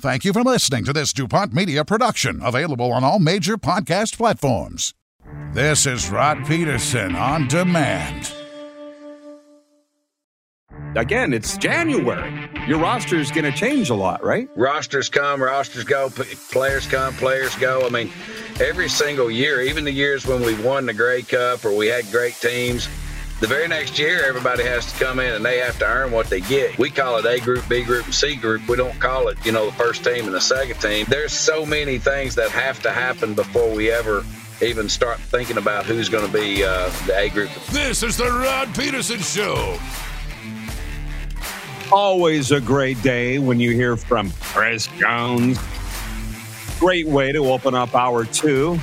Thank you for listening to this DuPont Media production, available on all major podcast platforms. This is Rod Pedersen on demand. Again, it's January. Your roster is going to change a lot, right? Rosters come, rosters go, players come, players go. I mean, every single year, even the years when we won the Grey Cup or we had great teams, the very next year, everybody has to come in and they have to earn what they get. We call it A group, B group, and C group. We don't call it, you know, the first team and the second team. There's so many things that have to happen before we ever even start thinking about who's going to be uh, the A group. This is the Rod Pedersen Show. Always a great day when you hear from Chris Jones. Great way to open up hour two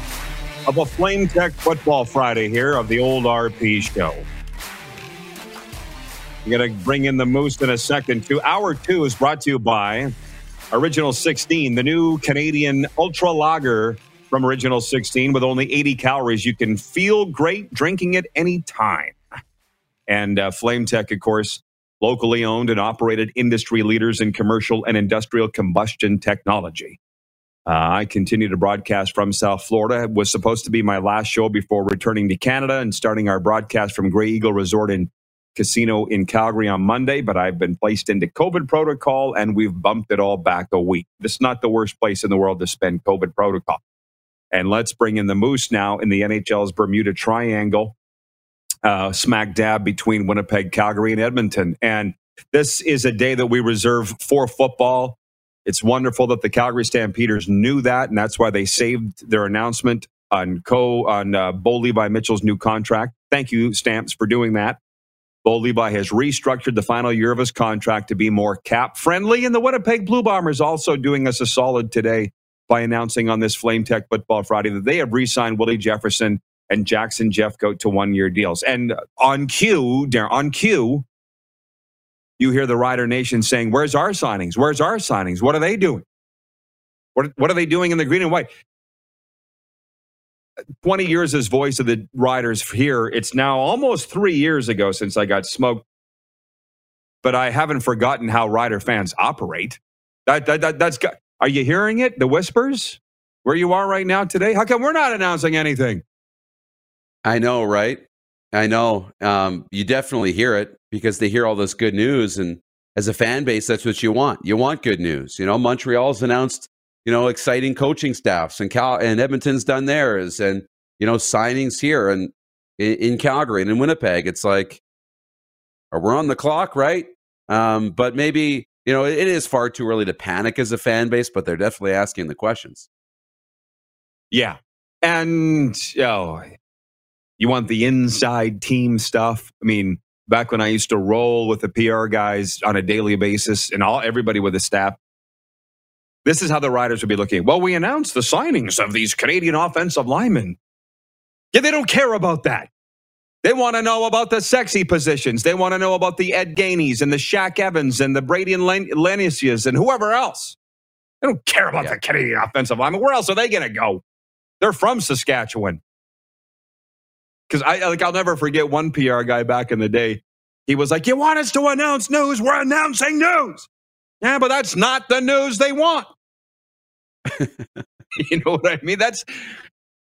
of a Flame Tech Football Friday here of the old RP show. I'm going to bring in the Moose in a second, too. Hour two is brought to you by Original 16, the new Canadian Ultra Lager from Original 16 with only 80 calories. You can feel great drinking it anytime. And uh, Flame Tech, of course, locally owned and operated industry leaders in commercial and industrial combustion technology. Uh, I continue to broadcast from South Florida. It was supposed to be my last show before returning to Canada and starting our broadcast from Grey Eagle Resort in casino in Calgary on Monday, but I've been placed into COVID protocol and we've bumped it all back a week. This is not the worst place in the world to spend COVID protocol. And let's bring in the Moose now in the NHL's Bermuda Triangle, uh, smack dab between Winnipeg, Calgary, and Edmonton. And this is a day that we reserve for football. It's wonderful that the Calgary Stampeders knew that, and that's why they saved their announcement on co on uh, Bo Levi Mitchell's new contract. Thank you, Stamps, for doing that. Bo Levi has restructured the final year of his contract to be more cap friendly, and the Winnipeg Blue Bombers also doing us a solid today by announcing on this Flame Tech Football Friday that they have re-signed Willie Jefferson and Jackson Jeffcoat to one-year deals. And on cue, on cue, you hear the Rider Nation saying, "Where's our signings? Where's our signings? What are they doing? What what are they doing in the green and white?" 20 years as voice of the riders here. It's now almost three years ago since I got smoked, but I haven't forgotten how rider fans operate. That, that, that, that's got, are you hearing it? The whispers where you are right now today? How come we're not announcing anything? I know, right? I know. Um, you definitely hear it because they hear all this good news. And as a fan base, that's what you want. You want good news. You know, Montreal's announced you know, exciting coaching staffs, and Cal and Edmonton's done theirs, and you know, signings here and in, in Calgary and in Winnipeg. It's like, we're on the clock, right? Um, but maybe you know, it, it is far too early to panic as a fan base, but they're definitely asking the questions. Yeah, and oh, you want the inside team stuff. I mean, back when I used to roll with the PR guys on a daily basis, and all everybody with the staff this is how the riders would be looking. Well, we announced the signings of these Canadian offensive linemen. Yeah, they don't care about that. They want to know about the sexy positions. They want to know about the Ed Gaineys and the Shaq Evans and the Brady and Len- and whoever else. They don't care about yeah. the Canadian offensive linemen. Where else are they going to go? They're from Saskatchewan. Because I like I'll never forget one PR guy back in the day. He was like, "You want us to announce news? We're announcing news." Yeah, but that's not the news they want. you know what I mean? That's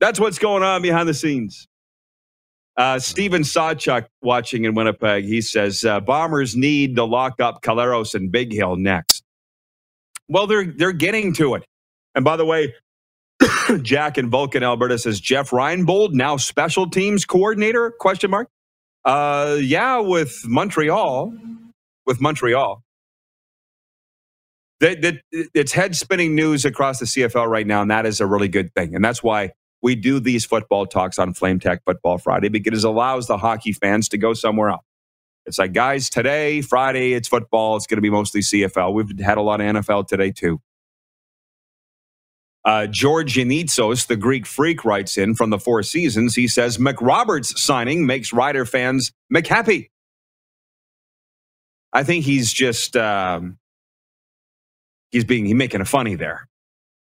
that's what's going on behind the scenes. Uh, Steven Sawchuk watching in Winnipeg. He says uh, Bombers need to lock up Collaros and Big Hill next. Well, they're they're getting to it. And by the way, Jack in Vulcan, Alberta says Jeff Reinebold now special teams coordinator? Question mark. Uh, yeah, with Montreal, with Montreal that it's head spinning news across the CFL right now, and that is a really good thing. And that's why we do these football talks on Flame Tech Football Friday because it allows the hockey fans to go somewhere else. It's like, guys, today, Friday, it's football. It's going to be mostly CFL. We've had a lot of NFL today, too. Uh, George Yanitsos, the Greek freak, writes in from the Four Seasons. He says McRoberts signing makes Rider fans McHappy. I think he's just um, he's being he's making a funny there.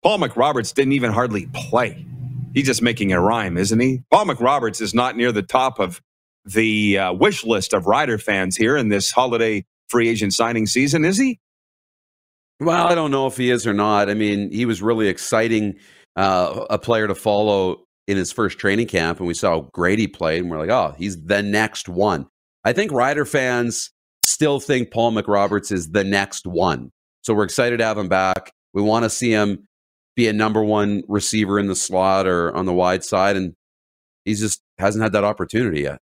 Paul McRoberts didn't even hardly play. He's just making a rhyme, isn't he? Paul McRoberts is not near the top of the uh, wish list of Rider fans here in this holiday free agent signing season, is he? Well, I don't know if he is or not. I mean, he was really exciting uh, a player to follow in his first training camp, and we saw Grady play, and we're like, oh, he's the next one. I think Rider fans still think Paul McRoberts is the next one. So we're excited to have him back. We want to see him be a number one receiver in the slot or on the wide side, and he just hasn't had that opportunity yet.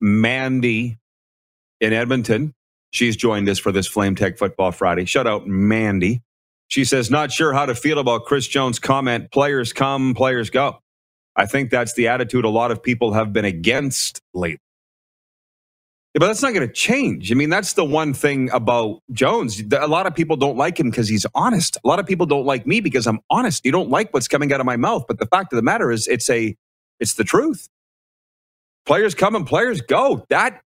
Mandy in Edmonton. She's joined us for this Flame Tech Football Friday. Shout out, Mandy. She says, not sure how to feel about Chris Jones' comment players come, players go. I think that's the attitude a lot of people have been against lately. Yeah, but that's not going to change. I mean, that's the one thing about Jones. A lot of people don't like him because he's honest. A lot of people don't like me because I'm honest. You don't like what's coming out of my mouth, but the fact of the matter is, it's a, it's the truth. Players come and players go. That,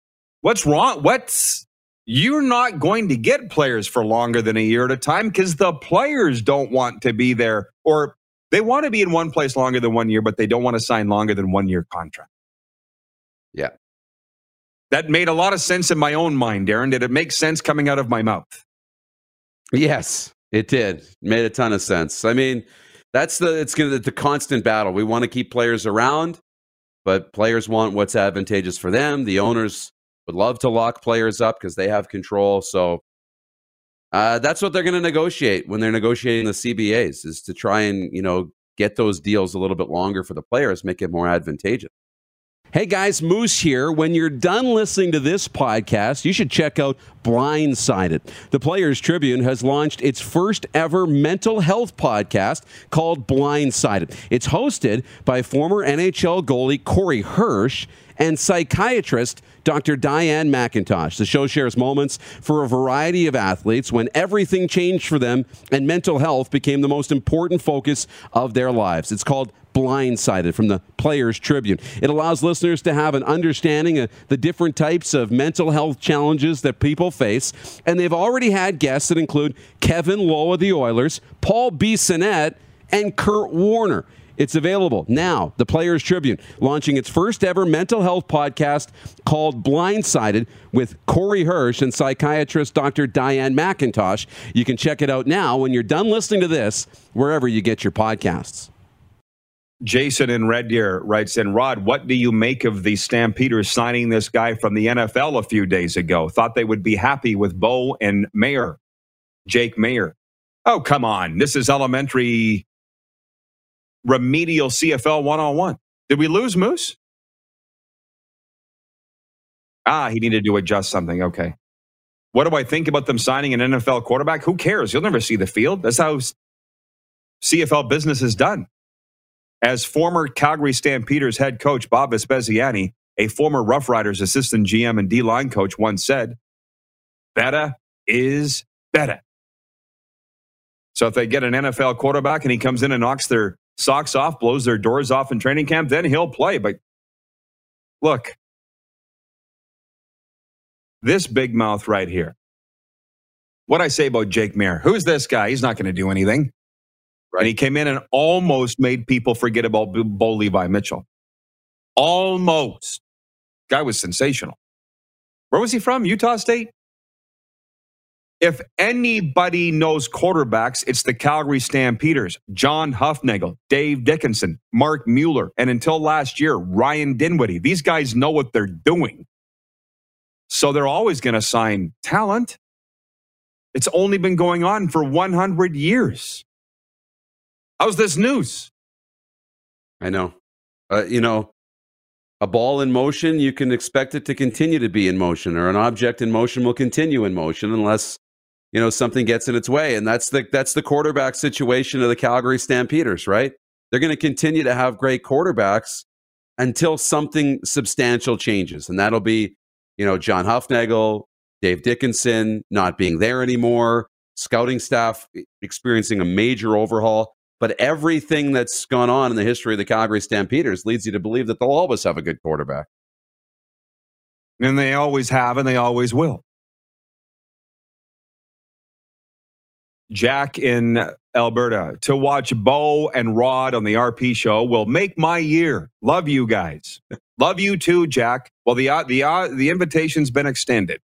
what's wrong? What's you're not going to get players for longer than a year at a time because the players don't want to be there or they want to be in one place longer than one year, but they don't want to sign longer than one year contract. Yeah. That made a lot of sense in my own mind, Darren. Did it make sense coming out of my mouth? Yes, it did. Made a ton of sense. I mean, that's the it's gonna the constant battle. We want to keep players around, but players want what's advantageous for them. The owners would love to lock players up because they have control. So uh, that's what they're going to negotiate when they're negotiating the CBAs is to try and you know get those deals a little bit longer for the players, make it more advantageous. Hey guys, Moose here. When you're done listening to this podcast, you should check out Blindsided. The Players Tribune has launched its first ever mental health podcast called Blindsided. It's hosted by former NHL goalie Corey Hirsch and psychiatrist Dr. Diane McIntosh. The show shares moments for a variety of athletes when everything changed for them and mental health became the most important focus of their lives. It's called Blindsided from the Players Tribune. It allows listeners to have an understanding of the different types of mental health challenges that people face. And they've already had guests that include Kevin Lowe of the Oilers, Paul B. Bissonnette, and Kurt Warner. It's available now. The Players Tribune launching its first ever mental health podcast called Blindsided with Corey Hirsch and psychiatrist Dr. Diane McIntosh. You can check it out now when you're done listening to this, wherever you get your podcasts. Jason in Red Deer writes in Rod, what do you make of the Stampeders signing this guy from the NFL a few days ago? Thought they would be happy with Bo and Maier, Jake Maier. Oh, come on. This is elementary remedial CFL one on one. Did we lose Moose? Ah, he needed to adjust something. Okay. What do I think about them signing an NFL quarterback? Who cares? You'll never see the field. That's how CFL business is done. As former Calgary Stampeders head coach Bob Vespaziani, a former Rough Riders assistant GM and D line coach, once said, better is better. So if they get an NFL quarterback and he comes in and knocks their socks off, blows their doors off in training camp, then he'll play. But look, this big mouth right here. What I say about Jake Maier, Who's this guy? He's not going to do anything. Right. And he came in and almost made people forget about Bo Levi Mitchell. Almost. Guy was sensational. Where was he from? Utah State? If anybody knows quarterbacks, it's the Calgary Stampeders. John Hufnagel, Dave Dickenson, Mark Mueller, and until last year, Ryan Dinwiddie. These guys know what they're doing. So they're always going to sign talent. It's only been going on for 100 years. How's this news? I know. Uh, you know, a ball in motion, you can expect it to continue to be in motion, or an object in motion will continue in motion unless you know something gets in its way. And that's the that's the quarterback situation of the Calgary Stampeders right? They're going to continue to have great quarterbacks until something substantial changes. And that'll be you know John Hufnagel Dave Dickenson not being there anymore scouting staff experiencing a major overhaul. But everything that's gone on in the history of the Calgary Stampeders leads you to believe that they'll always have a good quarterback. And they always have and they always will Jack in Alberta to watch Bo and Rod on the RP show will make my year. Love you guys. Love you too, Jack. Well, the uh, the uh, the invitation's been extended.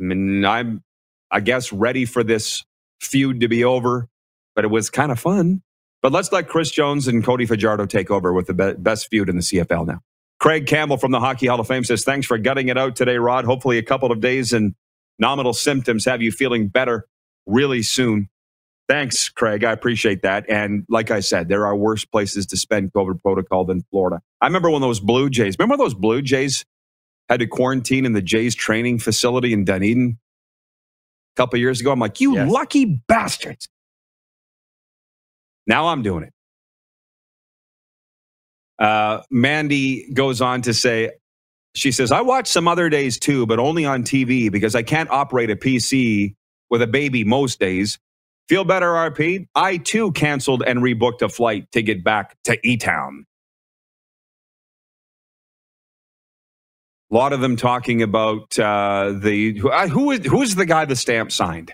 I mean, I'm, I guess, ready for this feud to be over, but it was kind of fun. But let's let Chris Jones and Cody Fajardo take over with the be- best feud in the CFL now. Craig Campbell from the Hockey Hall of Fame says, Thanks for gutting it out today, Rod. Hopefully, a couple of days and nominal symptoms have you feeling better really soon. Thanks, Craig. I appreciate that. And like I said, there are worse places to spend COVID protocol than Florida. I remember when those Blue Jays, remember those Blue Jays had to quarantine in the Jays training facility in Dunedin a couple years ago? I'm like, you Yes. lucky bastards. Now I'm doing it. Uh, Mandy goes on to say, she says, I watch some other days too, but only on TV because I can't operate a PC with a baby most days. Feel better, RP? I too canceled and rebooked a flight to get back to E Town. A lot of them talking about uh, the who, uh, who is who is the guy the stamp signed.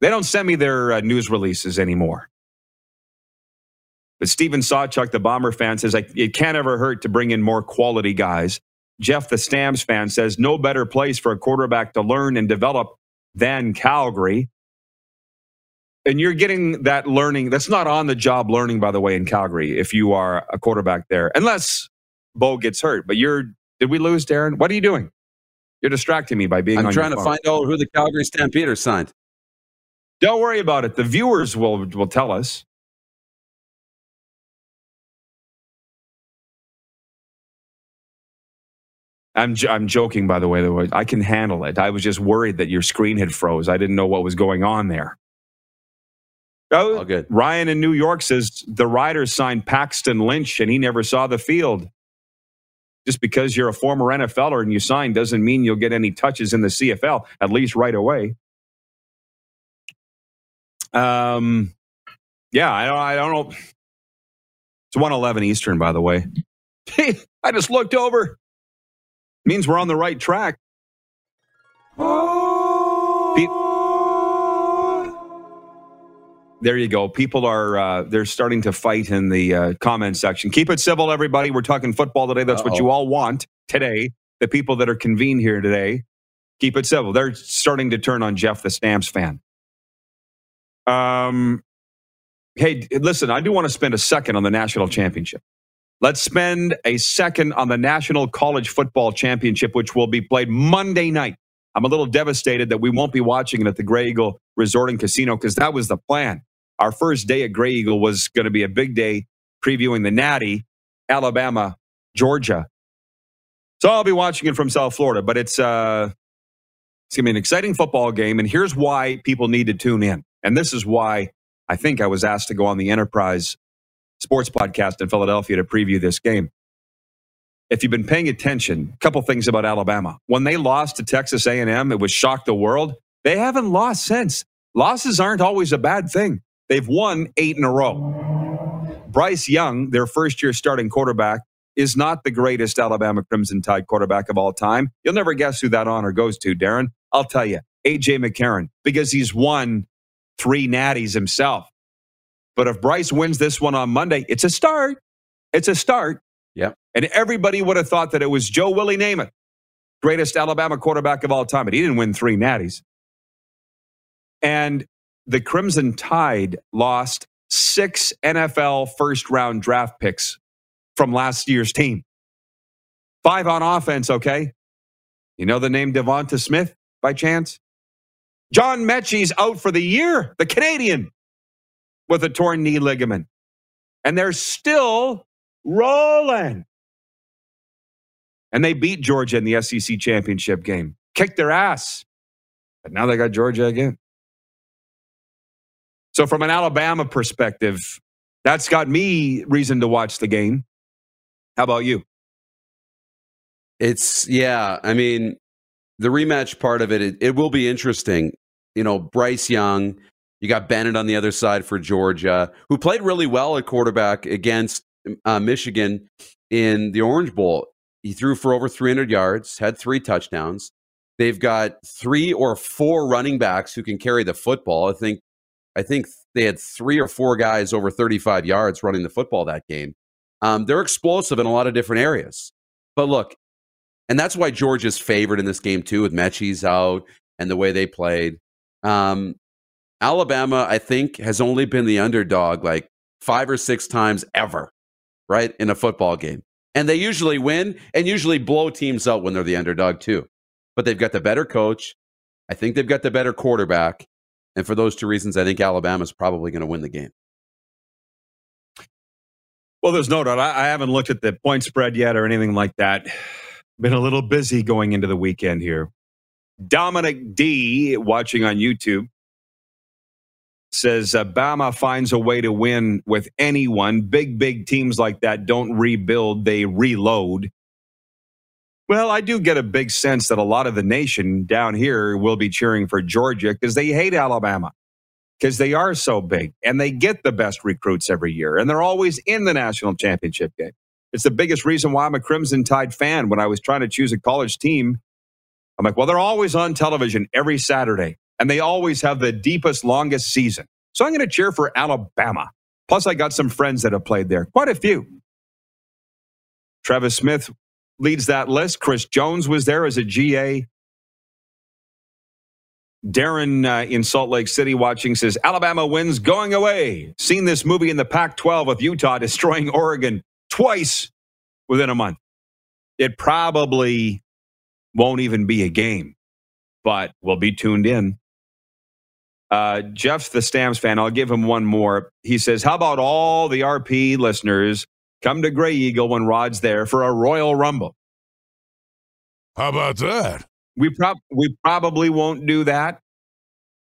They don't send me their uh, news releases anymore. But Steven Sawchuk, the Bomber fan, says it can't ever hurt to bring in more quality guys. Jeff, the Stamps fan, says no better place for a quarterback to learn and develop than Calgary. And you're getting that learning. That's not on the job learning, by the way, in Calgary, if you are a quarterback there, unless Bo gets hurt. But you're, did we lose, Darren? What are you doing? You're distracting me by being I'm trying to phone. find out who the Calgary Stampeders signed. Don't worry about it. The viewers will, will tell us. I'm, j- I'm joking, by the way. though. I can handle it. I was just worried that your screen had froze. I didn't know what was going on there. Oh, All good. Ryan in New York says the Riders signed Paxton Lynch and he never saw the field. Just because you're a former NFLer and you sign doesn't mean you'll get any touches in the CFL, at least right away. Um, yeah, I don't, I don't know. It's 111 Eastern, by the way. I just looked over. Means we're on the right track. Pe- there you go. People are uh, they're starting to fight in the uh, comment section. Keep it civil, everybody. We're talking football today. That's what Uh-oh. you all want today. The people that are convened here today, keep it civil. They're starting to turn on Jeff, the Stamps fan. Um, hey, listen, I do want to spend a second on the national championship. Let's spend a second on the National College Football Championship, which will be played Monday night. I'm a little devastated that we won't be watching it at the Grey Eagle Resort and Casino because that was the plan. Our first day at Grey Eagle was going to be a big day previewing the Natty, Alabama, Georgia. So I'll be watching it from South Florida, but it's uh, it's going to be an exciting football game. And here's why people need to tune in. And this is why I think I was asked to go on the Enterprise Sports Podcast in Philadelphia to preview this game. If you've been paying attention, a couple things about Alabama. When they lost to Texas A&M, it was shocked the world. They haven't lost since. Losses aren't always a bad thing. They've won eight in a row. Bryce Young, their first year starting quarterback, is not the greatest Alabama Crimson Tide quarterback of all time. You'll never guess who that honor goes to, Darren. I'll tell you, AJ McCarron, because he's won three natties himself. But if Bryce wins this one on Monday, it's a start. It's a start. Yeah. And everybody would have thought that it was Joe Willie Namath, greatest Alabama quarterback of all time, but he didn't win three natties. And the Crimson Tide lost six NFL first round draft picks from last year's team. Five on offense, okay? You know the name Devonta Smith by chance? John Metchie's out for the year, the Canadian, with a torn knee ligament. And they're still rolling. And they beat Georgia in the SEC championship game, kicked their ass. But now they got Georgia again. So, from an Alabama perspective, that's got me reason to watch the game. How about you? It's yeah. I mean, the rematch part of it, it, it will be interesting. You know, Bryce Young. You got Bennett on the other side for Georgia, who played really well at quarterback against uh, Michigan in the Orange Bowl. He threw for over 300 yards, had three touchdowns. They've got three or four running backs who can carry the football. I think, I think they had three or four guys over 35 yards running the football that game. Um, they're explosive in a lot of different areas. But look, And that's why Georgia's favored in this game too, with Metchie's out and the way they played. Um, Alabama, I think, has only been the underdog like five or six times ever, right, in a football game. And they usually win and usually blow teams out when they're the underdog too. But they've got the better coach. I think they've got the better quarterback. And for those two reasons, I think Alabama's probably going to win the game. Well, there's no doubt. I, I haven't looked at the point spread yet or anything like that. Been a little busy going into the weekend here. Dominic D, watching on YouTube, says Bama finds a way to win with anyone. Big, big teams like that don't rebuild, they reload. Well, I do get a big sense that a lot of the nation down here will be cheering for Georgia because they hate Alabama because they are so big and they get the best recruits every year and they're always in the national championship game. It's the biggest reason why I'm a Crimson Tide fan. When I was trying to choose a college team, I'm like, well, they're always on television every Saturday and they always have the deepest, longest season. So I'm going to cheer for Alabama. Plus, I got some friends that have played there, quite a few. Travis Smith leads that list. Chris Jones was there as a GA. Darren uh, in Salt Lake City watching says Alabama wins going away. Seen this movie in the Pac 12 with Utah destroying Oregon twice within a month. It probably won't even be a game, but we'll be tuned in. Uh, Jeff's the Stamps fan. I'll give him one more. He says, How about all the RP listeners Come to Grey Eagle when Rod's there for a Royal Rumble. How about that? We, prob- we probably won't do that,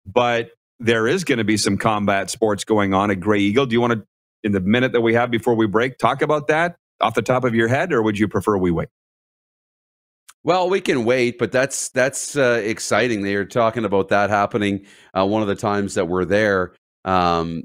but there is going to be some combat sports going on at Grey Eagle. Do you want to, in the minute that we have before we break, talk about that off the top of your head, or would you prefer we wait? Well, we can wait, but that's that's uh, exciting. They are talking about that happening uh, one of the times that we're there. Um,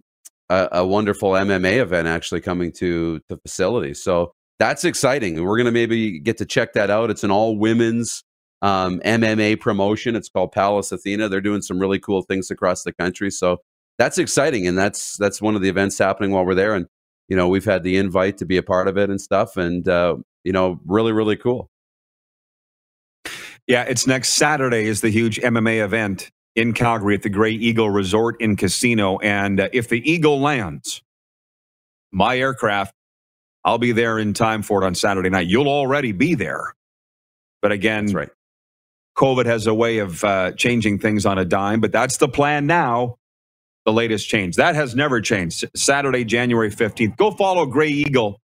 a, a wonderful MMA event actually coming to the facility. So that's exciting. We're going to maybe get to check that out. It's an all women's um, MMA promotion. It's called Palace Athena. They're doing some really cool things across the country. So that's exciting, and that's that's one of the events happening while we're there. And you know, we've had the invite to be a part of it and stuff, and uh, you know, really, really cool. Yeah, it's next Saturday is the huge MMA event in Calgary at the Grey Eagle Resort and Casino. And uh, if the Eagle lands, my aircraft, I'll be there in time for it on Saturday night. You'll already be there. But again, right. COVID has a way of uh, changing things on a dime, but that's the plan now. The latest change. That has never changed. Saturday, January 15th. Go follow Grey Eagle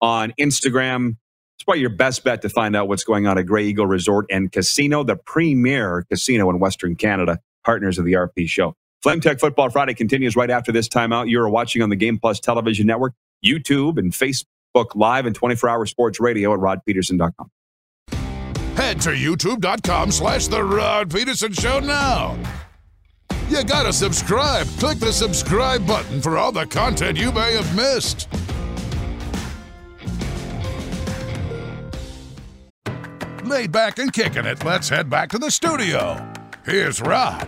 on Instagram, it's probably your best bet to find out what's going on at Grey Eagle Resort and Casino, the premier casino in Western Canada, partners of the RP show. Flame Tech Football Friday continues right after this timeout. You're watching on the Game Plus television network, YouTube, and Facebook Live and 24 hour sports radio at rodpedersen.com. Head to youtube.com slash The Rod Pedersen Show now. You gotta subscribe. Click the subscribe button for all the content you may have missed. Laid back and kicking it, let's head back to the studio. Here's Rod.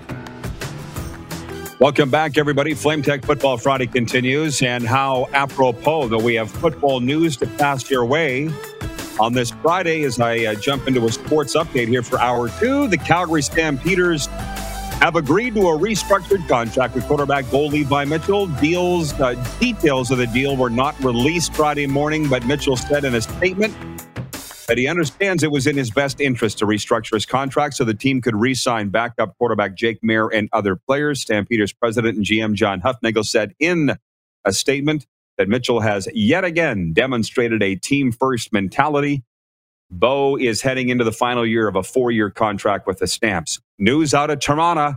Welcome back, everybody. Flame Tech Football Friday continues, and how apropos that we have football news to pass your way on this Friday as I uh, jump into a sports update here for hour two. The Calgary Stampeders have agreed to a restructured contract with quarterback Bo Levi Mitchell. Deals uh, details of the deal were not released Friday morning, but Mitchell said in a statement that he understands it was in his best interest to restructure his contract so the team could re sign backup quarterback Jake Maier and other players. Stampeders president and GM John Hufnagel said in a statement that Mitchell has yet again demonstrated a team first mentality. Bo is heading into the final year of a four year contract with the Stamps. News out of Toronto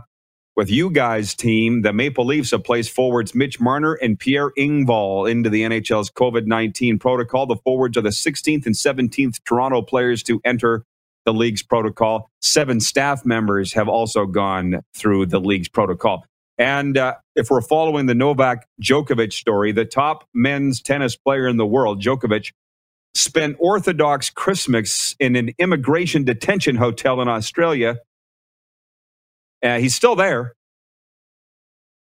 with you guys' team, the Maple Leafs have placed forwards Mitch Marner and Pierre Engvall into the NHL's COVID 19 protocol. The forwards are the 16th and 17th Toronto players to enter the league's protocol. Seven staff members have also gone through the league's protocol. And uh, if we're following the Novak Djokovic story, the top men's tennis player in the world, Djokovic, spent Orthodox Christmas in an immigration detention hotel in Australia uh, he's still there.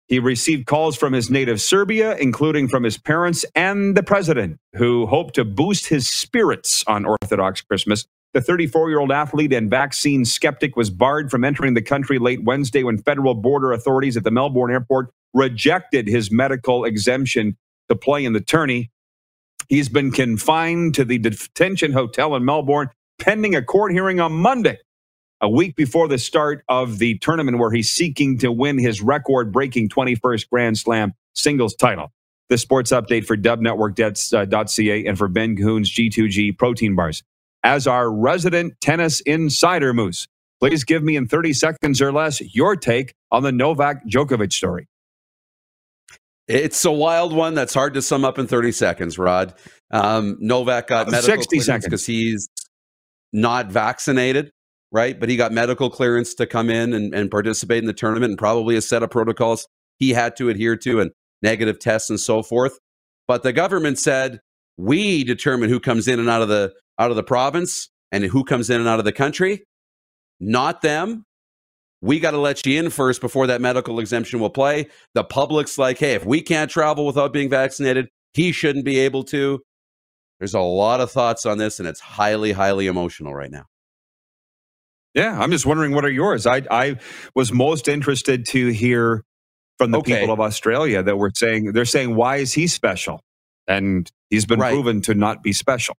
He received calls from his native Serbia, including from his parents and the president, who hoped to boost his spirits on Orthodox Christmas. The 34 year old athlete and vaccine skeptic was barred from entering the country late Wednesday when federal border authorities at the Melbourne airport rejected his medical exemption to play in the tourney. He's been confined to the detention hotel in Melbourne pending a court hearing on Monday, a week before the start of the tournament where he's seeking to win his record breaking 21st Grand Slam singles title. The sports update for dubnetwork.ca and for Ben Cahoon's G2G protein bars. As our resident tennis insider, Moose, please give me in 30 seconds or less your take on the Novak Djokovic story. It's a wild one that's hard to sum up in 30 seconds, Rod. Um, Novak got uh, medical 60 seconds because he's not vaccinated, right? But he got medical clearance to come in and, and participate in the tournament and probably a set of protocols he had to adhere to and negative tests and so forth. But the government said, we determine who comes in and out of the out of the province and who comes in and out of the country, not them. We got to let you in first before that medical exemption will play. The public's like, hey, if we can't travel without being vaccinated, he shouldn't be able to. There's a lot of thoughts on this, and it's highly, highly emotional right now. Yeah, I'm just wondering what are yours. I I was most interested to hear from the okay. people of Australia that were saying they're saying why is he special, and he's been right. proven to not be special.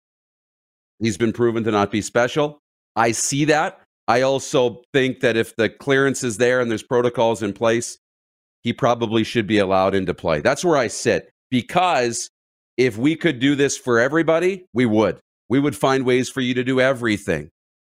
He's been proven to not be special. I see that. I also think that if the clearance is there and there's protocols in place, he probably should be allowed into play. That's where I sit because if we could do this for everybody, we would. We would find ways for you to do everything.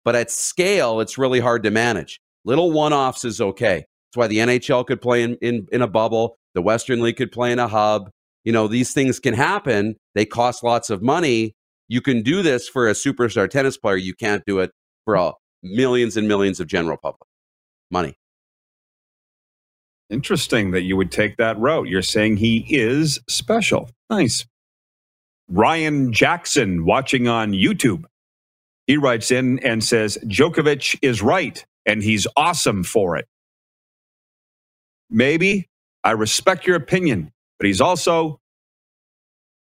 But at scale, it's really hard to manage. Little one offs is okay. That's why the NHL could play in, in, in a bubble, the Western League could play in a hub. You know, these things can happen. They cost lots of money. You can do this for a superstar tennis player. You can't do it for a millions and millions of general public money. Interesting that you would take that route. You're saying he is special. Nice. Ryan Jackson watching on YouTube. He writes in and says, Djokovic is right, and he's awesome for it. Maybe I respect your opinion, but he's also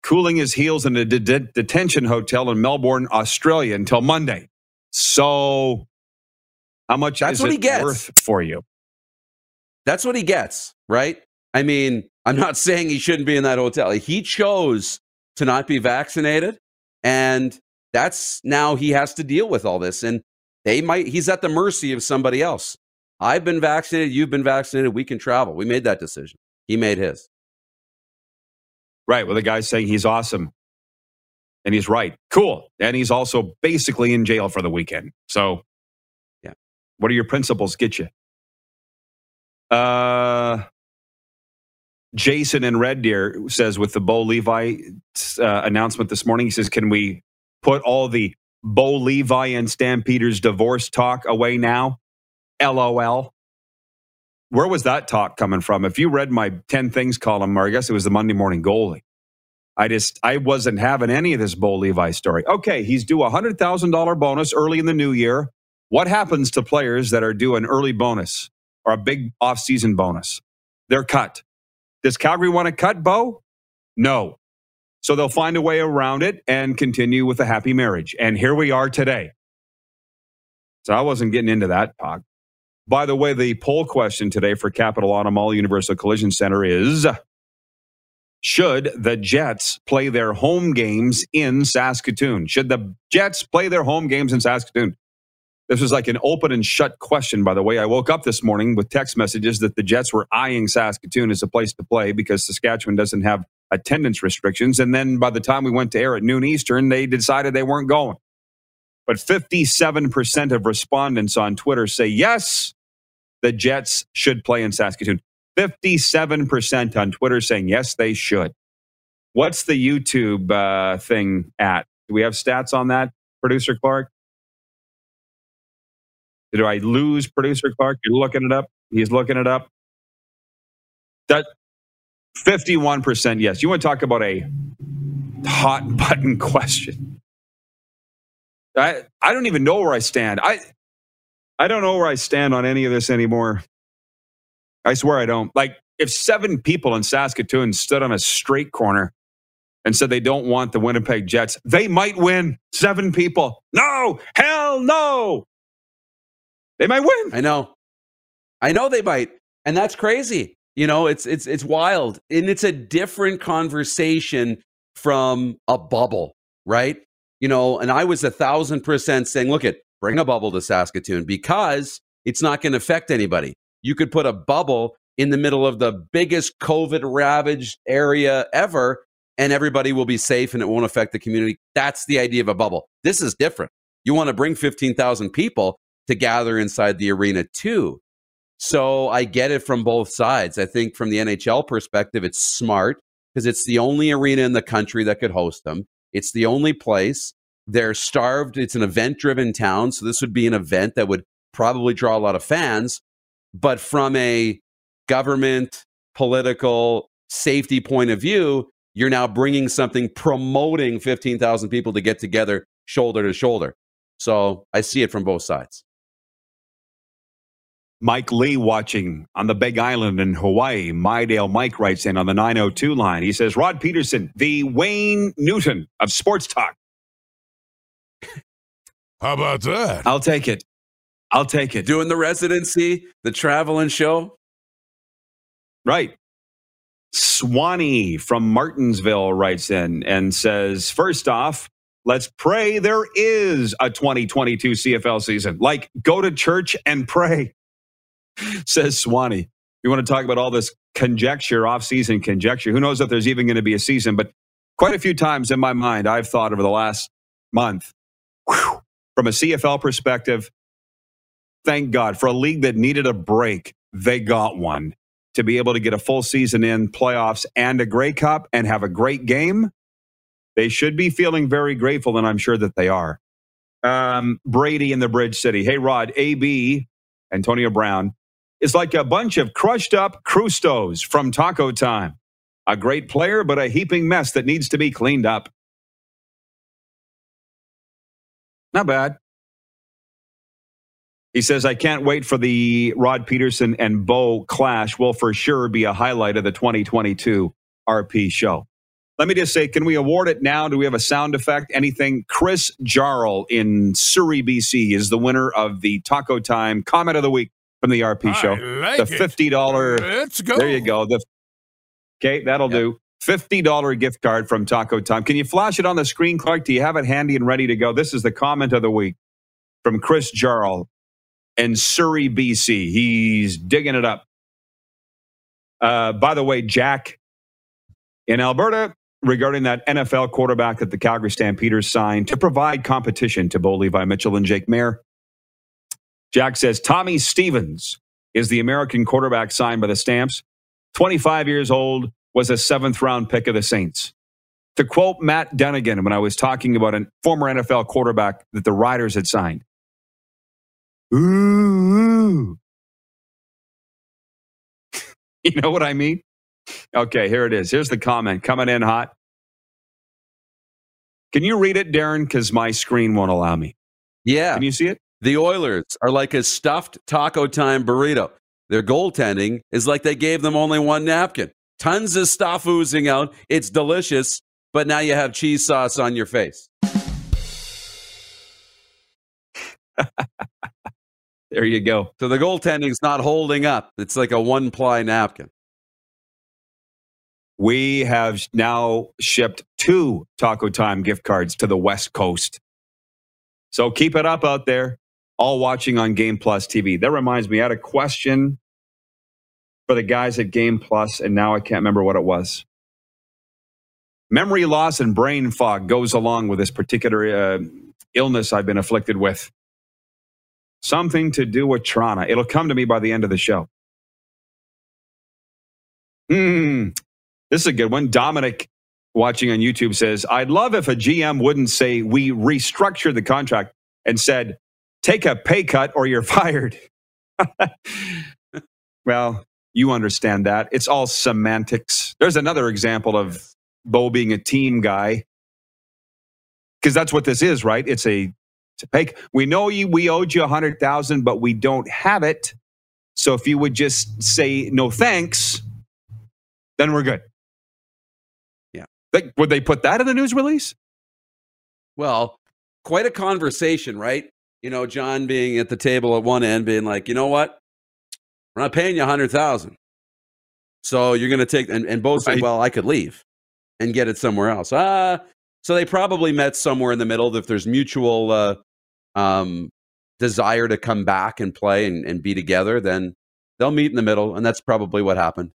cooling his heels in a de- de- detention hotel in Melbourne, Australia until Monday. So, how much That's is what he gets. worth for you? That's what he gets, right? I mean, I'm not saying he shouldn't be in that hotel. He chose to not be vaccinated, and that's now he has to deal with all this. And they might, he's at the mercy of somebody else. I've been vaccinated, you've been vaccinated, we can travel. We made that decision. He made his. Right. Well, the guy's saying he's awesome. And he's right. Cool. And he's also basically in jail for the weekend. So, yeah. What do your principles get you? Uh, Jason in Red Deer says with the Bo Levi uh, announcement this morning, he says, Can we put all the Bo Levi and Stampeders divorce talk away now? LOL. Where was that talk coming from? If you read my 10 things column, or I guess it was the Monday morning goalie, I just, I wasn't having any of this Bo Levi story. Okay, he's due a $100,000 bonus early in the new year. What happens to players that are due an early bonus or a big off-season bonus? They're cut. Does Calgary want to cut Bo? No. So they'll find a way around it and continue with a happy marriage. And here we are today. So I wasn't getting into that talk. By the way, the poll question today for Capital Auto Mall Universal Collision Center is Should the Jets play their home games in Saskatoon? Should the Jets play their home games in Saskatoon? This was like an open and shut question, by the way. I woke up this morning with text messages that the Jets were eyeing Saskatoon as a place to play because Saskatchewan doesn't have attendance restrictions. And then by the time we went to air at noon Eastern, they decided they weren't going. But 57% of respondents on Twitter say yes, the Jets should play in Saskatoon. 57% on Twitter saying yes, they should. What's the YouTube uh, thing at? Do we have stats on that, producer Clark? Did I lose producer Clark? You're looking it up. He's looking it up. That 51% yes. You want to talk about a hot button question? I I don't even know where I stand. I I don't know where I stand on any of this anymore. I swear I don't. Like if seven people in Saskatoon stood on a straight corner and said they don't want the Winnipeg Jets. They might win. Seven people. No, hell no. They might win. I know. I know they might. And that's crazy. You know, it's it's it's wild. And it's a different conversation from a bubble, right? You know, and I was a thousand percent saying, look at bring a bubble to Saskatoon because it's not going to affect anybody. You could put a bubble in the middle of the biggest COVID ravaged area ever, and everybody will be safe and it won't affect the community. That's the idea of a bubble. This is different. You want to bring 15,000 people to gather inside the arena too. So I get it from both sides. I think from the NHL perspective, it's smart because it's the only arena in the country that could host them. It's the only place. They're starved. It's an event driven town. So this would be an event that would probably draw a lot of fans. But from a government, political, safety point of view, you're now bringing something promoting 15,000 people to get together shoulder to shoulder. So I see it from both sides. Mike Lee watching on the Big Island in Hawaii. Mydale Mike writes in on the 902 line. He says, Rod Pedersen, the Wayne Newton of sports talk. How about that? I'll take it. I'll take it. Doing the residency, the traveling show. Right. Swanee from Martinsville writes in and says, first off, let's pray there is a 2022 CFL season. Like, go to church and pray, says Swanee. You want to talk about all this conjecture, off-season conjecture. Who knows if there's even going to be a season? But quite a few times in my mind, I've thought over the last month, whew, from a CFL perspective, thank God for a league that needed a break. They got one to be able to get a full season in playoffs and a Grey Cup and have a great game, they should be feeling very grateful, and I'm sure that they are. Um, Brady in the Bridge City. Hey, Rod, AB, Antonio Brown, is like a bunch of crushed up Crustos from Taco Time. A great player, but a heaping mess that needs to be cleaned up. Not bad. He says, I can't wait for the Rod Pedersen and Bo clash. Will for sure be a highlight of the 2022 RP show. Let me just say, can we award it now? Do we have a sound effect? Anything? Chris Jarl in Surrey, BC is the winner of the Taco Time comment of the week from the RP show. like the $50. Let's go. There you go. The, okay, that'll Yep. do. $50 gift card from Taco Time. Can you flash it on the screen, Clark? Do you have it handy and ready to go? This is the comment of the week from Chris Jarl in Surrey, BC. He's digging it up. Uh, by the way, Jack in Alberta, regarding that NFL quarterback that the Calgary Stampeders signed to provide competition to Bo Levi Mitchell and Jake Maier. Jack says Tommy Stevens is the American quarterback signed by the Stamps. 25 years old, was a seventh round pick of the Saints. To quote Matt Dunnigan when I was talking about a former NFL quarterback that the Riders had signed. Ooh. you know what I mean? Okay, here it is. Here's the comment coming in hot. Can you read it, Darren? Because my screen won't allow me. Yeah. Can you see it? The Oilers are like a stuffed taco time burrito. Their goaltending is like they gave them only one napkin. Tons of stuff oozing out. It's delicious, but now you have cheese sauce on your face. There you go. So the goaltending's not holding up. It's like a one ply napkin. We have now shipped two Taco Time gift cards to the West Coast. So keep it up out there, all watching on Game Plus TV. That reminds me, I had a question for the guys at Game Plus, and now I can't remember what it was. Memory loss and brain fog goes along with this particular uh, illness I've been afflicted with. Something to do with Trana. It'll come to me by the end of the show. Hmm. This is a good one. Dominic watching on YouTube says, I'd love if a GM wouldn't say, we restructured the contract and said, take a pay cut or you're fired. well, you understand that. It's all semantics. There's another example of Bo being a team guy. Because that's what this is, right? It's a, it's a pay. We know you, we owed you a hundred thousand, but we don't have it. So if you would just say no thanks, then we're good. They, would they put that in the news release? Well, quite a conversation, right? You know, John being at the table at one end, being like, you know what? We're not paying you a hundred thousand. So you're gonna take and, and both say, Well, I could leave and get it somewhere else. Uh so they probably met somewhere in the middle. If there's mutual uh um desire to come back and play and, and be together, then they'll meet in the middle, and that's probably what happened.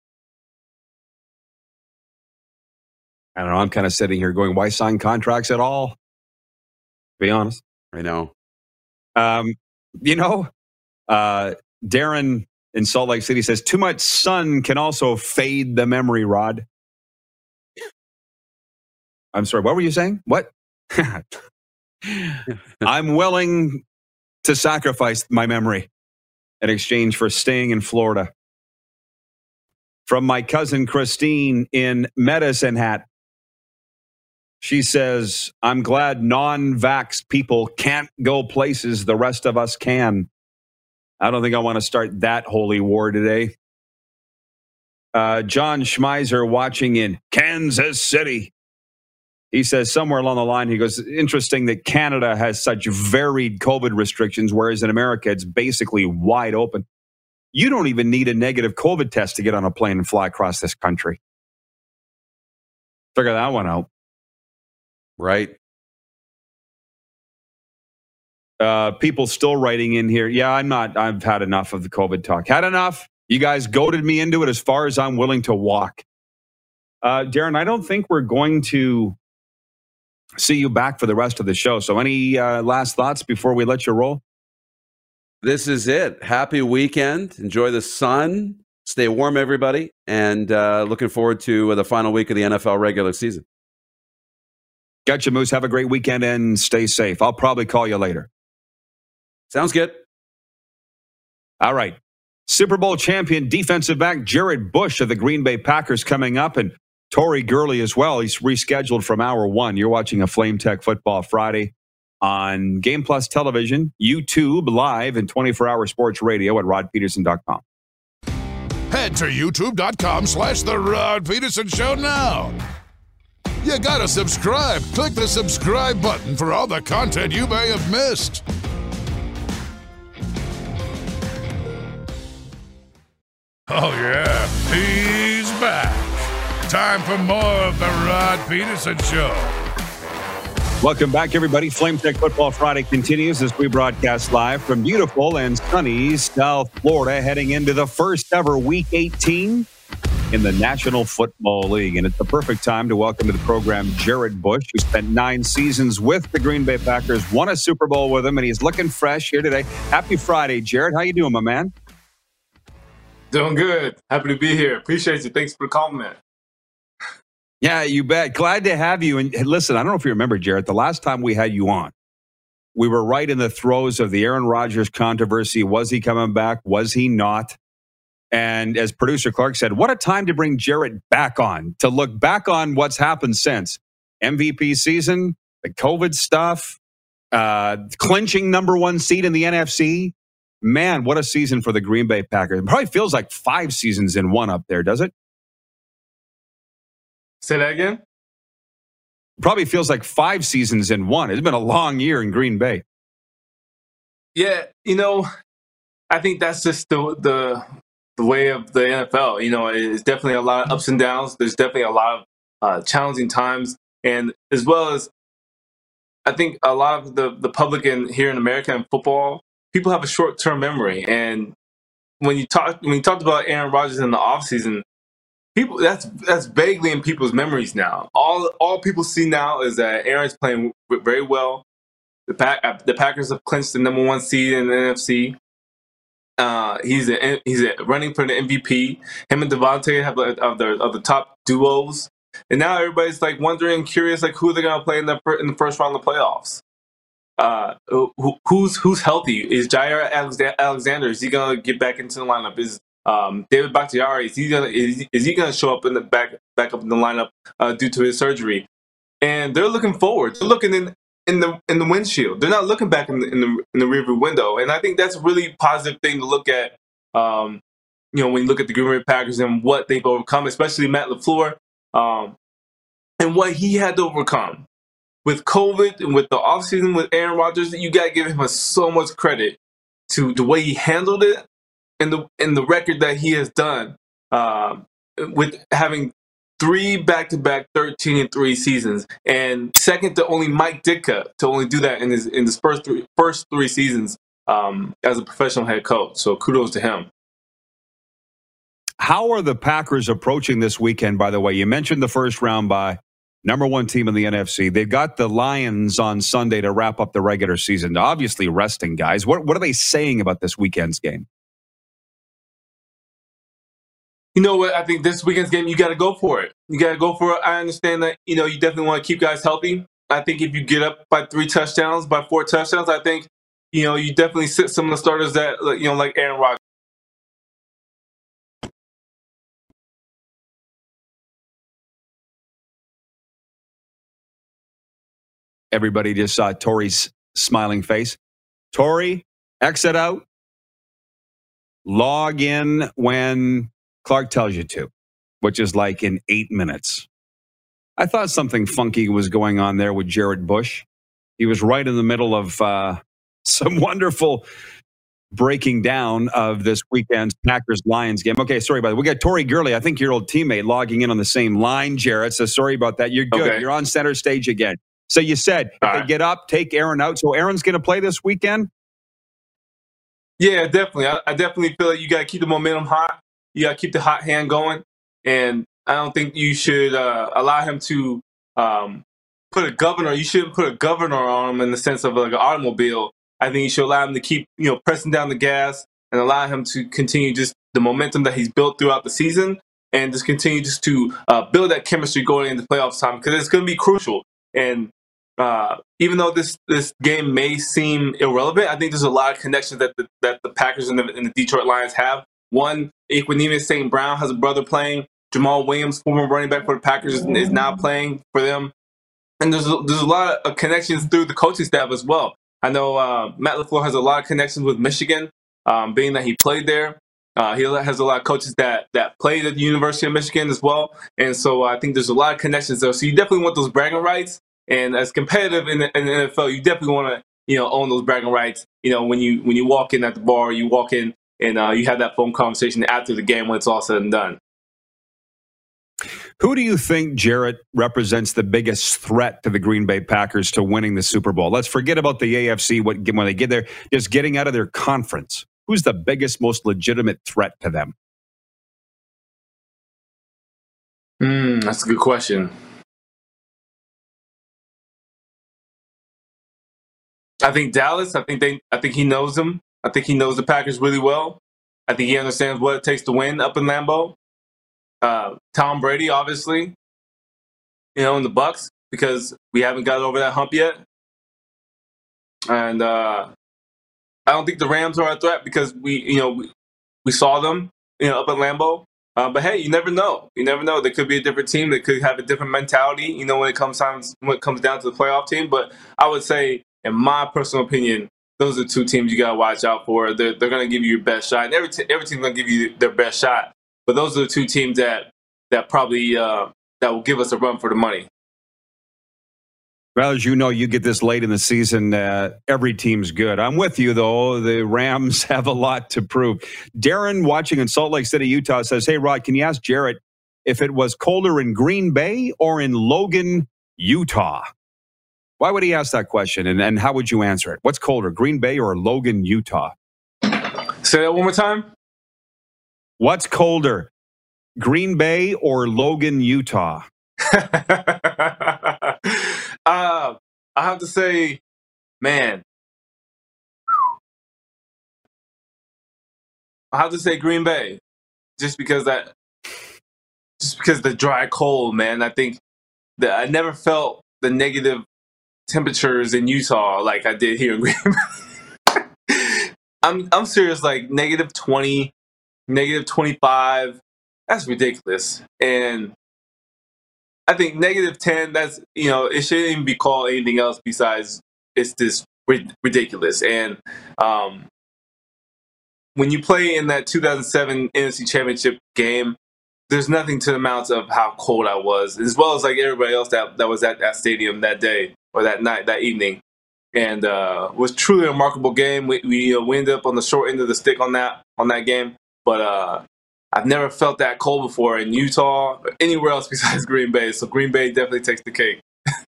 I don't know. I'm kind of sitting here going, why sign contracts at all? To be honest. I know. Um, you know, uh, Darren in Salt Lake City says too much sun can also fade the memory rod. I'm sorry, what were you saying? What? I'm willing to sacrifice my memory in exchange for staying in Florida. From my cousin Christine in Medicine Hat. She says, I'm glad non vax people can't go places the rest of us can. I don't think I want to start that holy war today. Uh, John Schmeiser watching in Kansas City. He says somewhere along the line, he goes, interesting that Canada has such varied COVID restrictions, whereas in America, it's basically wide open. You don't even need a negative COVID test to get on a plane and fly across this country. Figure that one out. Right. Uh, people still writing in here. Yeah, I'm not. I've had enough of the COVID talk. Had enough. You guys goaded me into it as far as I'm willing to walk. Uh, Darren, I don't think we're going to see you back for the rest of the show. So, any uh, last thoughts before we let you roll? This is it. Happy weekend. Enjoy the sun. Stay warm, everybody. And uh, looking forward to the final week of the NFL regular season. Gotcha, Moose. Have a great weekend and stay safe. I'll probably call you later. Sounds good. All right. Super Bowl champion defensive back Jarrett Bush of the Green Bay Packers coming up, and Tori Gurley as well. He's rescheduled from hour one. You're watching a Flame Tech Football Friday on Game Plus Television, YouTube, live, and 24 hour sports radio at rodpedersen.com. Head to youtube.com slash The Rod Pedersen Show now. You gotta subscribe. Click the subscribe button for all the content you may have missed. Oh, yeah, he's back. Time for more of The Rod Pedersen Show. Welcome back, everybody. Flame Tech Football Friday continues as we broadcast live from beautiful and sunny South Florida, heading into the first ever Week 18 in the National Football League. And it's the perfect time to welcome to the program Jarrett Bush, who spent nine seasons with the Green Bay Packers, won a Super Bowl with them, and he's looking fresh here today. Happy Friday, Jarrett. How you doing, my man? Doing good. Happy to be here. Appreciate you. Thanks for the compliment. Yeah, you bet. Glad to have you. And listen, I don't know if you remember, Jarrett, the last time we had you on, we were right in the throes of the Aaron Rodgers controversy. Was he coming back? Was he not? And as producer Clark said, what a time to bring Jarrett back on, to look back on what's happened since MVP season, the COVID stuff, uh, clinching number one seed in the NFC. Man, what a season for the Green Bay Packers. It probably feels like five seasons in one up there, does it? Say that again. Probably feels like five seasons in one. It's been a long year in Green Bay. Yeah, you know, I think that's just the the way of the NFL. You know, it's definitely a lot of ups and downs. There's definitely a lot of uh, challenging times, and as well as I think a lot of the the public in here in America in football, people have a short term memory. And when you talk when you talked about Aaron Rodgers in the offseason, people that's that's vaguely in people's memories now. All all people see now is that Aaron's playing very well. The pack uh, the Packers have clinched the number one seed in the NFC. Uh, he's a, he's a running for the MVP. Him and Davante have of the of the top duos, and now everybody's like wondering, curious, like who they're gonna play in the in the first round of the playoffs. Uh, who, who's who's healthy? Is Jaire Alexander? Is he gonna get back into the lineup? Is um, David Bakhtiari is he gonna is, he- is he gonna show up in the back back up in the lineup uh, due to his surgery? And they're looking forward. They're looking in in the in the windshield. They're not looking back in the in the, in the rearview window. And I think that's a really positive thing to look at. Um, you know, when you look at the Green Bay Packers and what they've overcome, especially Matt LaFleur. Um, and what he had to overcome with COVID and with the offseason with Aaron Rodgers, you got to give him a, so much credit to the way he handled it and the and the record that he has done uh, with having three back-to-back 13 and 3 seasons and second to only Mike Ditka to only do that in his in his first three first three seasons um, as a professional head coach. So kudos to him. How are the Packers approaching this weekend, by the way? You mentioned the first round by number one team in the NFC. They've got the Lions on Sunday to wrap up the regular season. Obviously, resting guys. What, what are they saying about this weekend's game? You know what? I think this weekend's game, you got to go for it. You got to go for it. I understand that, you know, you definitely want to keep guys healthy. I think if you get up by three touchdowns, by four touchdowns, I think, you know, you definitely sit some of the starters that, you know, like Aaron Rodgers. Everybody just saw Tori's smiling face. Tori, exit out. Log in when Clark tells you to, which is like in eight minutes. I thought something funky was going on there with Jarrett Bush. He was right in the middle of uh, some wonderful breaking down of this weekend's Packers Lions game. Okay, sorry about that. We got Tori Gurley, I think your old teammate, logging in on the same line, Jarrett. So sorry about that. You're good. Okay. You're on center stage again. So you said if right. they get up, take Aaron out. So Aaron's going to play this weekend. Yeah, definitely. I, I definitely feel like you got to keep the momentum hot. You got to keep the hot hand going, and I don't think you should uh, allow him to um, put a governor. You shouldn't put a governor on him in the sense of like an automobile. I think you should allow him to keep you know pressing down the gas and allow him to continue just the momentum that he's built throughout the season and just continue just to uh, build that chemistry going into playoff time because it's going to be crucial. And uh, even though this this game may seem irrelevant, I think there's a lot of connections that the, that the Packers and the, and the Detroit Lions have. One, Equanimeous St. Brown has a brother playing. Jamaal Williams, former running back for the Packers, is, is now playing for them. And there's a, there's a lot of connections through the coaching staff as well. I know uh, Matt LaFleur has a lot of connections with Michigan, um, being that he played there. Uh, he has a lot of coaches that that played at the University of Michigan as well, and so I think there's a lot of connections there. So you definitely want those bragging rights, and as competitive in the, in the NFL, you definitely want to you know own those bragging rights. You know when you when you walk in at the bar, you walk in and uh, you have that phone conversation after the game when it's all said and done. Who do you think, Jarrett, represents the biggest threat to the Green Bay Packers to winning the Super Bowl? Let's forget about the AFC what, when they get there, just getting out of their conference. Who's the biggest, most legitimate threat to them? Mm, that's a good question. I think Dallas. I think they. I think he knows them. I think he knows the Packers really well. I think he understands what it takes to win up in Lambeau. Uh, Tom Brady, obviously, you know, in the Bucks because we haven't got over that hump yet. And uh, I don't think the Rams are a threat because we, you know, we, we saw them, you know, up at Lambeau. Uh, but hey, you never know. You never know. There could be a different team that could have a different mentality. You know, when it comes times when it comes down to the playoff team. But I would say in my personal opinion, those are two teams you got to watch out for. They're, they're going to give you your best shot. And every, t- every team's going to give you their best shot. But those are the two teams that, that probably uh, that will give us a run for the money. Well, as you know, you get this late in the season. Uh, every team's good. I'm with you, though. The Rams have a lot to prove. Darren, watching in Salt Lake City, Utah, says, Hey, Rod, can you ask Jarrett if it was colder in Green Bay or in Logan, Utah? Why would he ask that question and, and how would you answer it? What's colder, Green Bay or Logan, Utah? Say that one more time. What's colder, Green Bay or Logan, Utah? uh, I have to say, man, I have to say Green Bay, just because that, just because the dry cold, man. I think that I never felt the negative temperatures in Utah like I did here in Green Bay. I'm I'm serious, like negative twenty, negative twenty five. That's ridiculous. And I think negative ten. That's you know it shouldn't even be called anything else besides it's this ridiculous. And um, when you play in that 2007 NFC Championship game, there's nothing to the amounts of how cold I was, as well as like everybody else that that was at that stadium that day or that night, that evening, and uh, was truly a remarkable game. We we, uh, we ended up on the short end of the stick on that on that game, but uh, I've never felt that cold before in Utah or anywhere else besides Green Bay. So Green Bay definitely takes the cake.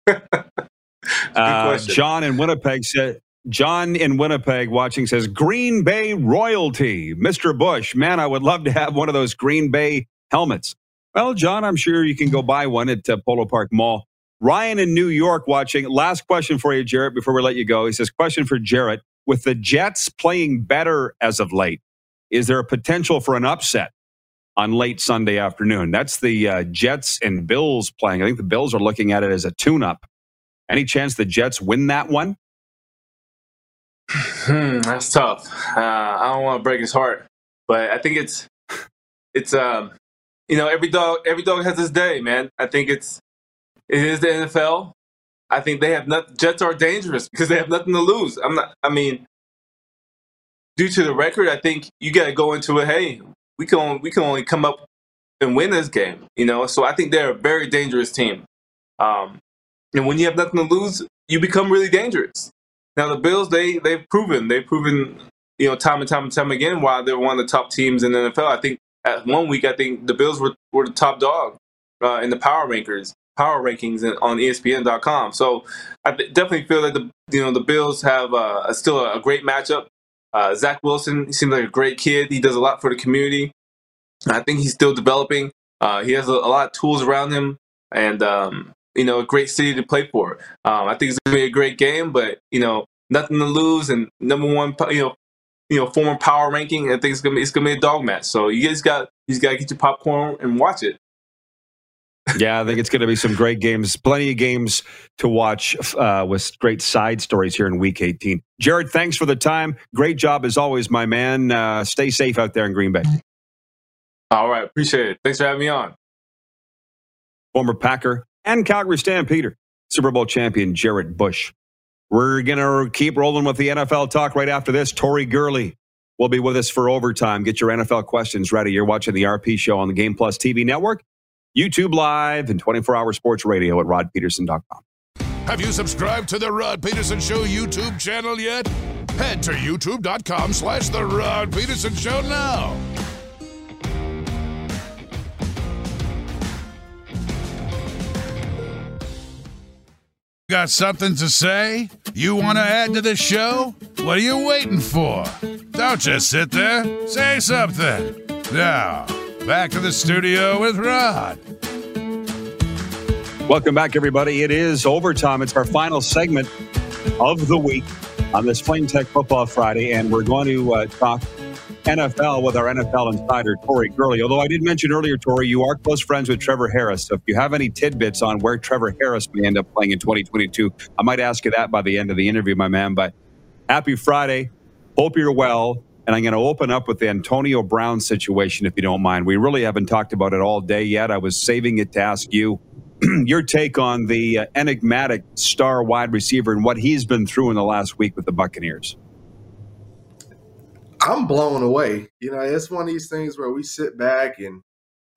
uh, John in Winnipeg said. John in Winnipeg watching says Green Bay royalty, Mr. Bush. Man, I would love to have one of those Green Bay helmets. Well, John, I'm sure you can go buy one at uh, Polo Park Mall. Ryan in New York watching. Last question for you, Jarrett, before we let you go. He says, Question for Jarrett. With the Jets playing better as of late, is there a potential for an upset on late Sunday afternoon? That's the uh, Jets and Bills playing. I think the Bills are looking at it as a tune up. Any chance the Jets win that one? Hmm, that's tough. Uh, I don't want to break his heart, but I think it's it's um you know every dog every dog has his day, man. I think it's it is the NFL. I think they have not Jets are dangerous because they have nothing to lose. I'm not. I mean, due to the record, I think you got to go into it. Hey, we can we can only come up and win this game. You know, so I think they're a very dangerous team. Um, and when you have nothing to lose, you become really dangerous. Now the Bills, they they've proven they've proven you know time and time and time again why they're one of the top teams in the NFL. I think at one week I think the Bills were, were the top dog uh, in the power rankers power rankings on ESPN.com. So I definitely feel that the you know the Bills have uh, still a, great matchup. Uh, Zach Wilson, seems like a great kid. He does a lot for the community. I think he's still developing. Uh, he has a, a, lot of tools around him, and um, you know, a great city to play for. Um, I think it's gonna be a great game, but you know, nothing to lose and number one, you know, you know, former power ranking. I think it's gonna be it's gonna be a dog match. So you guys got you got to get your popcorn and watch it. Yeah, I think it's going to be some great games. Plenty of games to watch uh, with great side stories here in Week 18. Jarrett, thanks for the time. Great job as always, my man. Uh, stay safe out there in Green Bay. All right, appreciate it. Thanks for having me on. Former Packer and Calgary Stampeder, Super Bowl champion Jarrett Bush. We're going to keep rolling with the NFL talk right after this. Tori Gurley will be with us for overtime. Get your NFL questions ready. You're watching the RP show on the Game Plus TV network, YouTube Live, and 24 hour sports radio at rodpedersen.com. Have you subscribed to the Rod Pedersen Show YouTube channel yet? Head to youtube.com slash The Rod Pedersen Show now. Got something to say? You want to add to the show? What are you waiting for? Don't just sit there. Say something. Now, back to the studio with Rod. Welcome back, everybody. It is overtime. It's our final segment of the week on this Flame Tech Football Friday, and we're going to uh, talk NFL with our NFL insider, Tori Gurley. Although I did mention earlier, Tori, you are close friends with Trevor Harris. So if you have any tidbits on where Trevor Harris may end up playing in 2022, I might ask you that by the end of the interview, my man. But happy Friday. Hope you're well. And I'm going to open up with the Antonio Brown situation, if you don't mind. We really haven't talked about it all day yet. I was saving it to ask you your take on the uh, enigmatic star wide receiver and what he's been through in the last week with the Buccaneers. I'm blown away. You know, it's one of these things where we sit back and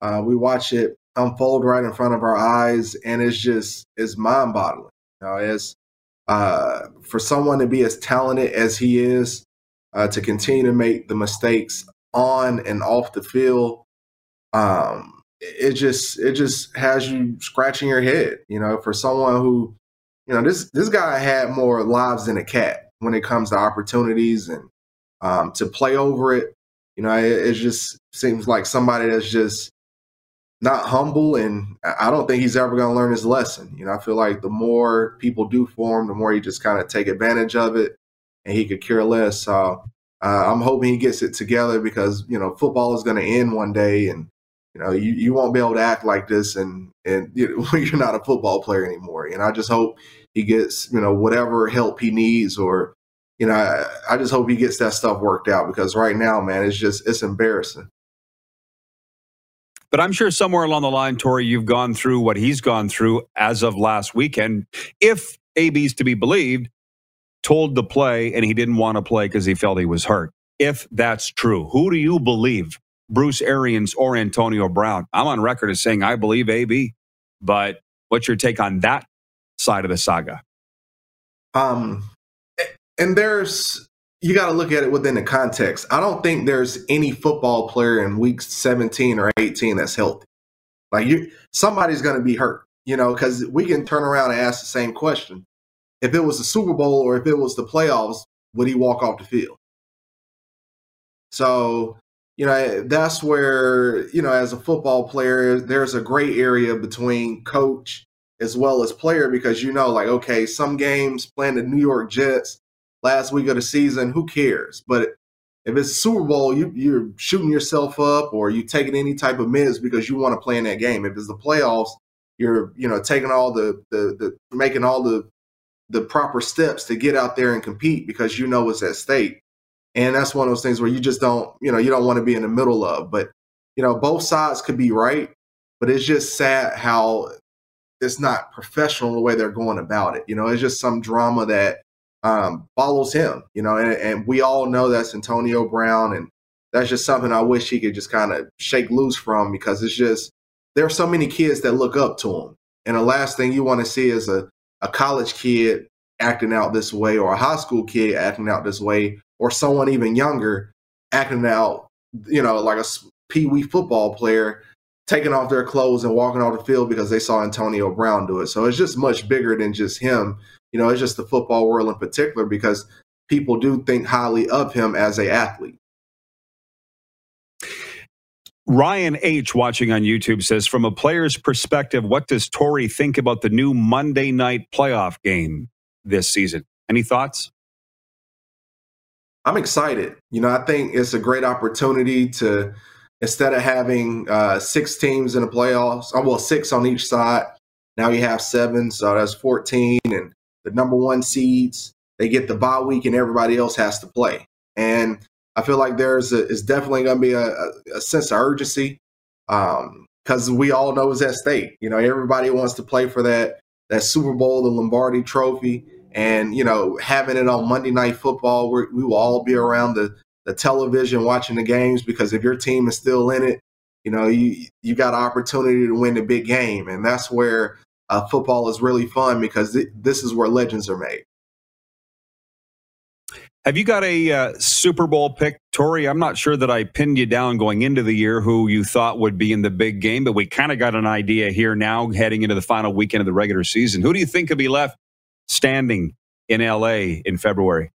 uh, we watch it unfold right in front of our eyes, and it's just it's mind boggling. You know, it's uh, for someone to be as talented as he is, uh, to continue to make the mistakes on and off the field, um, it just it just has you scratching your head. You know, for someone who, you know, this this guy had more lives than a cat when it comes to opportunities and um, to play over it. You know, it, it just seems like somebody that's just not humble, and I don't think he's ever going to learn his lesson. You know, I feel like the more people do for him, the more he just kind of take advantage of it, and he could care less. So uh, I'm hoping he gets it together because you know football is going to end one day, and you know you, you won't be able to act like this, and and you know, you're not a football player anymore. And I just hope he gets you know whatever help he needs or you know, I, I just hope he gets that stuff worked out because right now, man, it's just it's embarrassing. But I'm sure somewhere along the line, Tori, you've gone through what he's gone through as of last weekend. If AB's to be believed, told to play and he didn't want to play because he felt he was hurt. If that's true, who do you believe Bruce Arians or Antonio Brown. I'm on record as saying I believe AB, but what's your take on that side of the saga? Um, and there's you got to look at it within the context. I don't think there's any football player in week 17 or 18 that's healthy. Like you, somebody's going to be hurt, you know, because we can turn around and ask the same question. If it was the Super Bowl or if it was the playoffs, would he walk off the field? So, you know, that's where, you know, as a football player, there's a gray area between coach as well as player because you know, like, okay, some games playing the New York Jets last week of the season, who cares? But if it's Super Bowl, you, you're shooting yourself up or you taking any type of minutes because you want to play in that game. If it's the playoffs, you're you know taking all the the, the making all the the proper steps to get out there and compete because you know it's at stake. And that's one of those things where you just don't, you know, you don't want to be in the middle of. But, you know, both sides could be right, but it's just sad how it's not professional the way they're going about it. You know, it's just some drama that um, follows him, you know, and, and we all know that's Antonio Brown. And that's just something I wish he could just kind of shake loose from because it's just, there are so many kids that look up to him. And the last thing you want to see is a, a college kid acting out this way or a high school kid acting out this way or someone even younger acting out, you know, like a pee wee football player taking off their clothes and walking off the field because they saw Antonio Brown do it. So it's just much bigger than just him. You know, it's just the football world in particular because people do think highly of him as a athlete. Ryan H. watching on YouTube says, from a player's perspective, what does Tori think about the new Monday night playoff game this season? Any thoughts? I'm excited. You know, I think it's a great opportunity to instead of having uh, six teams in the playoffs, uh, well, six on each side. Now you have seven, so that's 14, and the number one seeds they get the bye week, and everybody else has to play. And I feel like there's a, definitely going to be a, a, sense of urgency because um, we all know it's at stake. You know, everybody wants to play for that that Super Bowl, the Lombardi Trophy, and you know having it on Monday Night Football, we will all be around the the television watching the games because if your team is still in it, you know you you got an opportunity to win the big game, and that's where uh, football is really fun because th- this is where legends are made. Have you got a uh, Super Bowl pick, Tori? I'm not sure that I pinned you down going into the year who you thought would be in the big game, but we kind of got an idea here now heading into the final weekend of the regular season. Who do you think could be left standing in LA in February?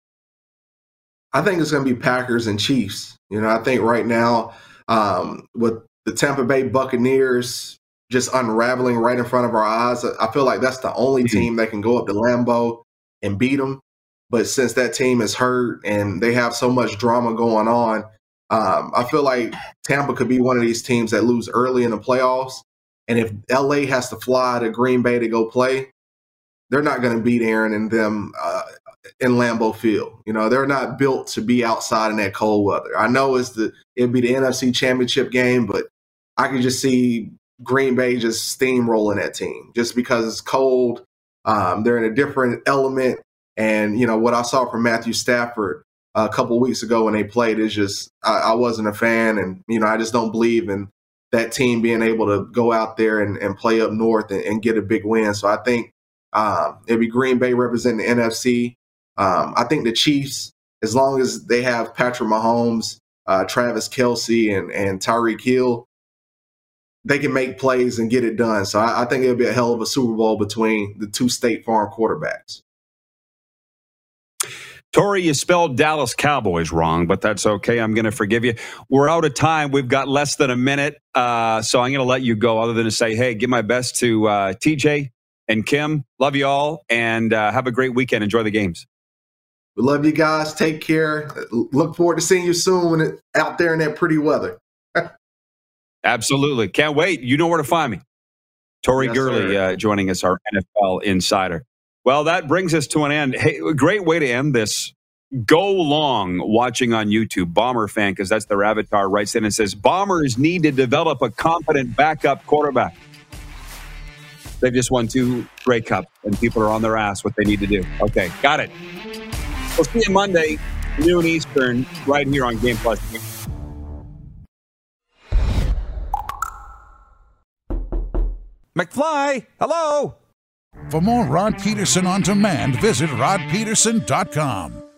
I think it's going to be Packers and Chiefs. You know, I think right now um, with the Tampa Bay Buccaneers just unraveling right in front of our eyes, I feel like that's the only mm-hmm. team that can go up to Lambeau and beat them. But since that team is hurt and they have so much drama going on, um, I feel like Tampa could be one of these teams that lose early in the playoffs. And if LA has to fly to Green Bay to go play, they're not going to beat Aaron and them uh, in Lambeau Field. You know, they're not built to be outside in that cold weather. I know it's the it'd be the NFC Championship game, but I could just see Green Bay just steamrolling that team just because it's cold. Um, they're in a different element. And you know what I saw from Matthew Stafford a couple weeks ago when they played is just I, I, wasn't a fan, and you know I just don't believe in that team being able to go out there and, and play up north and, and, get a big win. So I think um, it'd be Green Bay representing the NFC. Um, I think the Chiefs, as long as they have Patrick Mahomes, uh, Travis Kelce, and and Tyreek Hill, they can make plays and get it done. So I, I think it'll be a hell of a Super Bowl between the two State Farm quarterbacks. Tori, you spelled Dallas Cowboys wrong, but that's okay. I'm going to forgive you. We're out of time. We've got less than a minute. Uh, so I'm going to let you go, other than to say, hey, give my best to uh, TJ and Kim. Love you all and uh, have a great weekend. Enjoy the games. We love you guys. Take care. Look forward to seeing you soon when it, out there in that pretty weather. Absolutely. Can't wait. You know where to find me. Tori yes, Gurley uh, joining us, our NFL insider. Well, that brings us to an end. Hey, great way to end this. Go long watching on YouTube, Bomber fan, because that's their avatar, writes in and says Bombers need to develop a competent backup quarterback. They've just won two Grey Cups, and people are on their ass what they need to do. Okay, got it. We'll see you Monday, noon Eastern, right here on Game Plus. McFly, hello. For more Rod Pedersen on demand, visit rodpedersen.com.